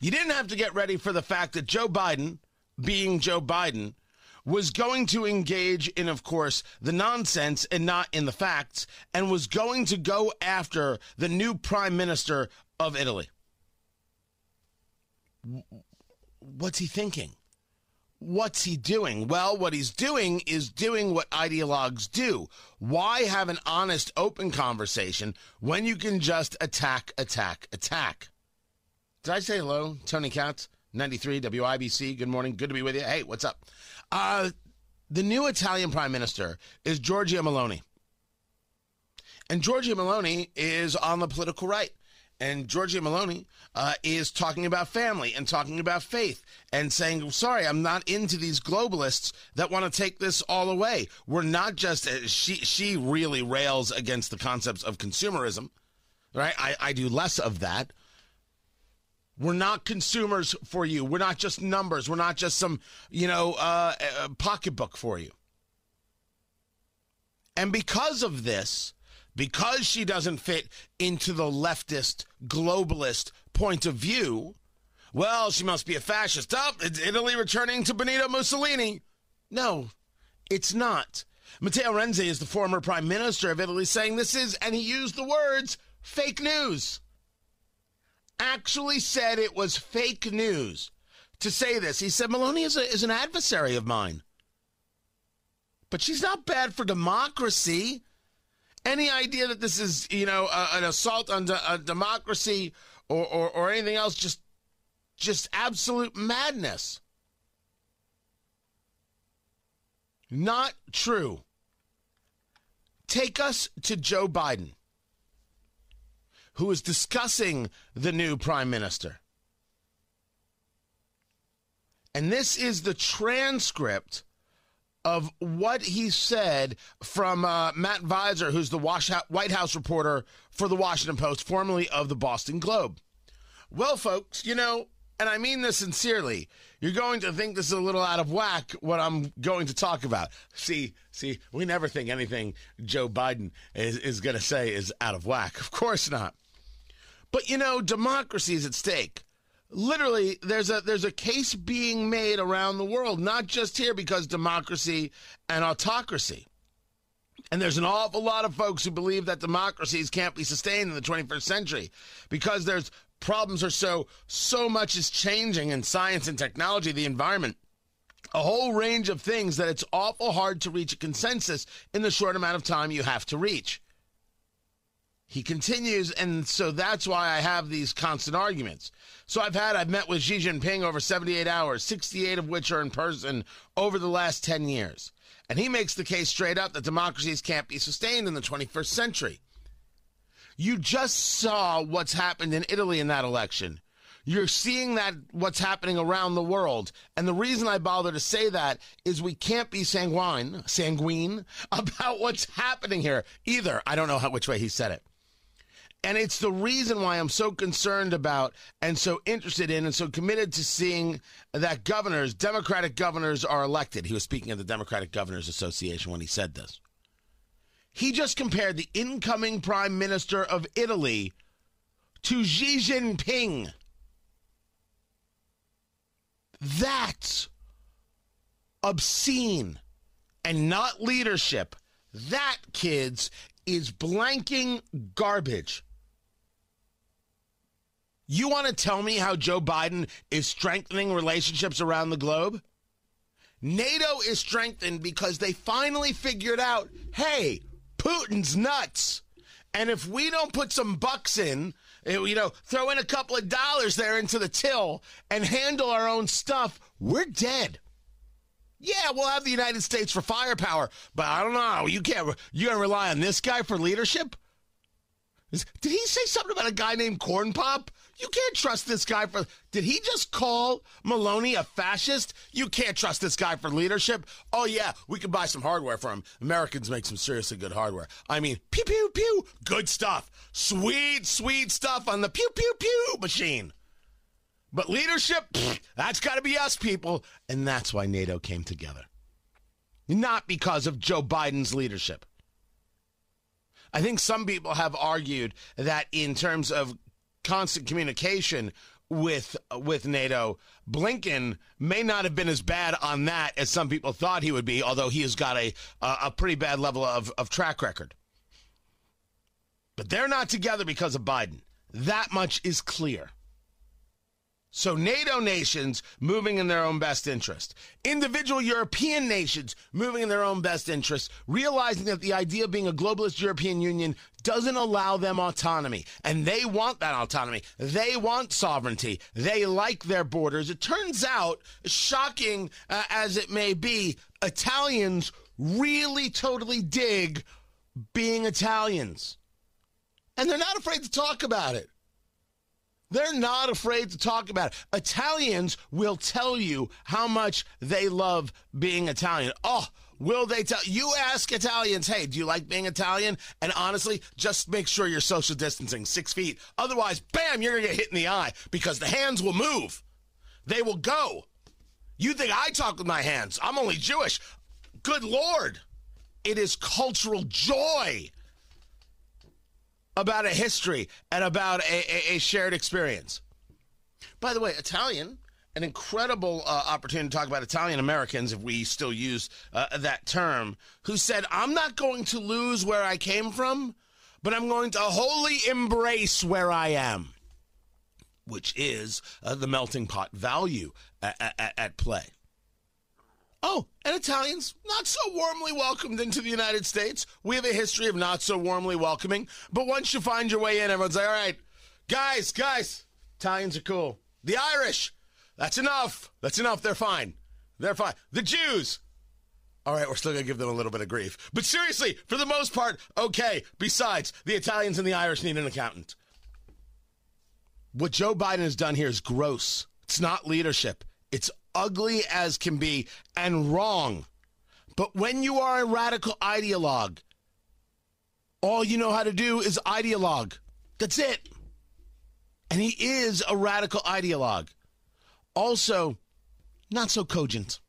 You didn't have to get ready for the fact that Joe Biden, being Joe Biden, was going to engage in, of course, the nonsense and not in the facts, and was going to go after the new prime minister of Italy. What's he thinking? What's he doing? Well, what he's doing is doing what ideologues do. Why have an honest, open conversation when you can just attack, attack, attack? Did I say hello? Tony Katz, 93 WIBC. Good morning. Good to be with you. Hey, what's up? Uh, the new Italian prime minister is Giorgia Meloni. And Giorgia Meloni is on the political right. And Giorgia Meloni uh, is talking about family and talking about faith and saying, sorry, I'm not into these globalists that want to take this all away. We're not just, uh, she, she really rails against the concepts of consumerism, right? I, I do less of that. We're not consumers for you. We're not just numbers. We're not just some, you know, uh, uh pocketbook for you. And because of this, because she doesn't fit into the leftist, globalist point of view, well, she must be a fascist. Oh, it's Italy returning to Benito Mussolini. No, it's not. Matteo Renzi is the former prime minister of Italy saying this is, and he used the words, fake news. Actually said it was fake news to say this. He said Meloni is, a, is an adversary of mine. But she's not bad for democracy any idea that this is, you know, an assault on de- democracy or, or, or anything else, just, just absolute madness. Not true. Take us to Joe Biden, who is discussing the new prime minister. And this is the transcript of what he said from uh, Matt Viser, who's the White House reporter for the Washington Post, formerly of the Boston Globe. Well, folks, you know, and I mean this sincerely, you're going to think this is a little out of whack what I'm going to talk about. See, see, we never think anything Joe Biden is, is going to say is out of whack. Of course not. But you know, democracy is at stake. Literally there's a there's a case being made around the world not just here because democracy and autocracy. And there's an awful lot of folks who believe that democracies can't be sustained in the 21st century because there's problems are so so much is changing in science and technology the environment. A whole range of things that it's awful hard to reach a consensus in the short amount of time you have to reach he continues, and so that's why I have these constant arguments. So I've had, I've met with Xi Jinping over 78 hours, 68 of which are in person over the last 10 years. And he makes the case straight up that democracies can't be sustained in the 21st century. You just saw what's happened in Italy in that election. You're seeing that what's happening around the world. And the reason I bother to say that is we can't be sanguine, sanguine about what's happening here either. I don't know how, which way he said it. And it's the reason why I'm so concerned about and so interested in and so committed to seeing that governors, Democratic governors, are elected. He was speaking of the Democratic Governors Association when he said this. He just compared the incoming prime minister of Italy to Xi Jinping. That's obscene and not leadership. That, kids, is blanking garbage. You want to tell me how Joe Biden is strengthening relationships around the globe? NATO is strengthened because they finally figured out hey, Putin's nuts. And if we don't put some bucks in, eh, you know, throw in a couple of dollars there into the till and handle our own stuff, we're dead. Yeah, we'll have the United States for firepower, but I don't know. You can't. You're gonna rely on this guy for leadership? Did he say something about a guy named Corn Pop? You can't trust this guy for. Did he just call Maloney a fascist? You can't trust this guy for leadership. Oh, yeah, we can buy some hardware for him. Americans make some seriously good hardware. I mean, pew, pew, pew, good stuff. Sweet, sweet stuff on the pew, pew, pew machine. But leadership, that's got to be us, people. And that's why NATO came together. Not because of Joe Biden's leadership. I think some people have argued that in terms of constant communication, with with NATO. Blinken may not have been as bad on that as some people thought he would be, although he has got a a pretty bad level of, of track record. But they're not together because of Biden. That much is clear. So, NATO nations moving in their own best interest, individual European nations moving in their own best interest, realizing that the idea of being a globalist European Union doesn't allow them autonomy. And they want that autonomy. They want sovereignty. They like their borders. It turns out, shocking uh, as it may be, Italians really totally dig being Italians. And they're not afraid to talk about it. They're not afraid to talk about it. Italians will tell you how much they love being Italian. Oh, will they tell you ask Italians, hey, do you like being Italian? And honestly, just make sure you're social distancing six feet. Otherwise, bam, you're gonna get hit in the eye because the hands will move. They will go. You think I talk with my hands? I'm only Jewish. Good Lord. It is cultural joy about a history and about a, a, a shared experience. By the way, Italian, an incredible uh, opportunity to talk about Italian Americans, if we still use uh, that term, who said, I'm not going to lose where I came from, but I'm going to wholly embrace where I am, which is uh, the melting pot value at, at, at play. Oh, and Italians not so warmly welcomed into the United States. We have a history of not so warmly welcoming. But once you find your way in, everyone's like, all right, guys, guys, Italians are cool. The Irish, that's enough. That's enough. They're fine. They're fine. The Jews, all right, we're still going to give them a little bit of grief. But seriously, for the most part, okay. Besides, the Italians and the Irish need an accountant. What Joe Biden has done here is gross. It's not leadership. It's ugly as can be and wrong. But when you are a radical ideologue, all you know how to do is ideologue. That's it. And he is a radical ideologue. Also, not so cogent.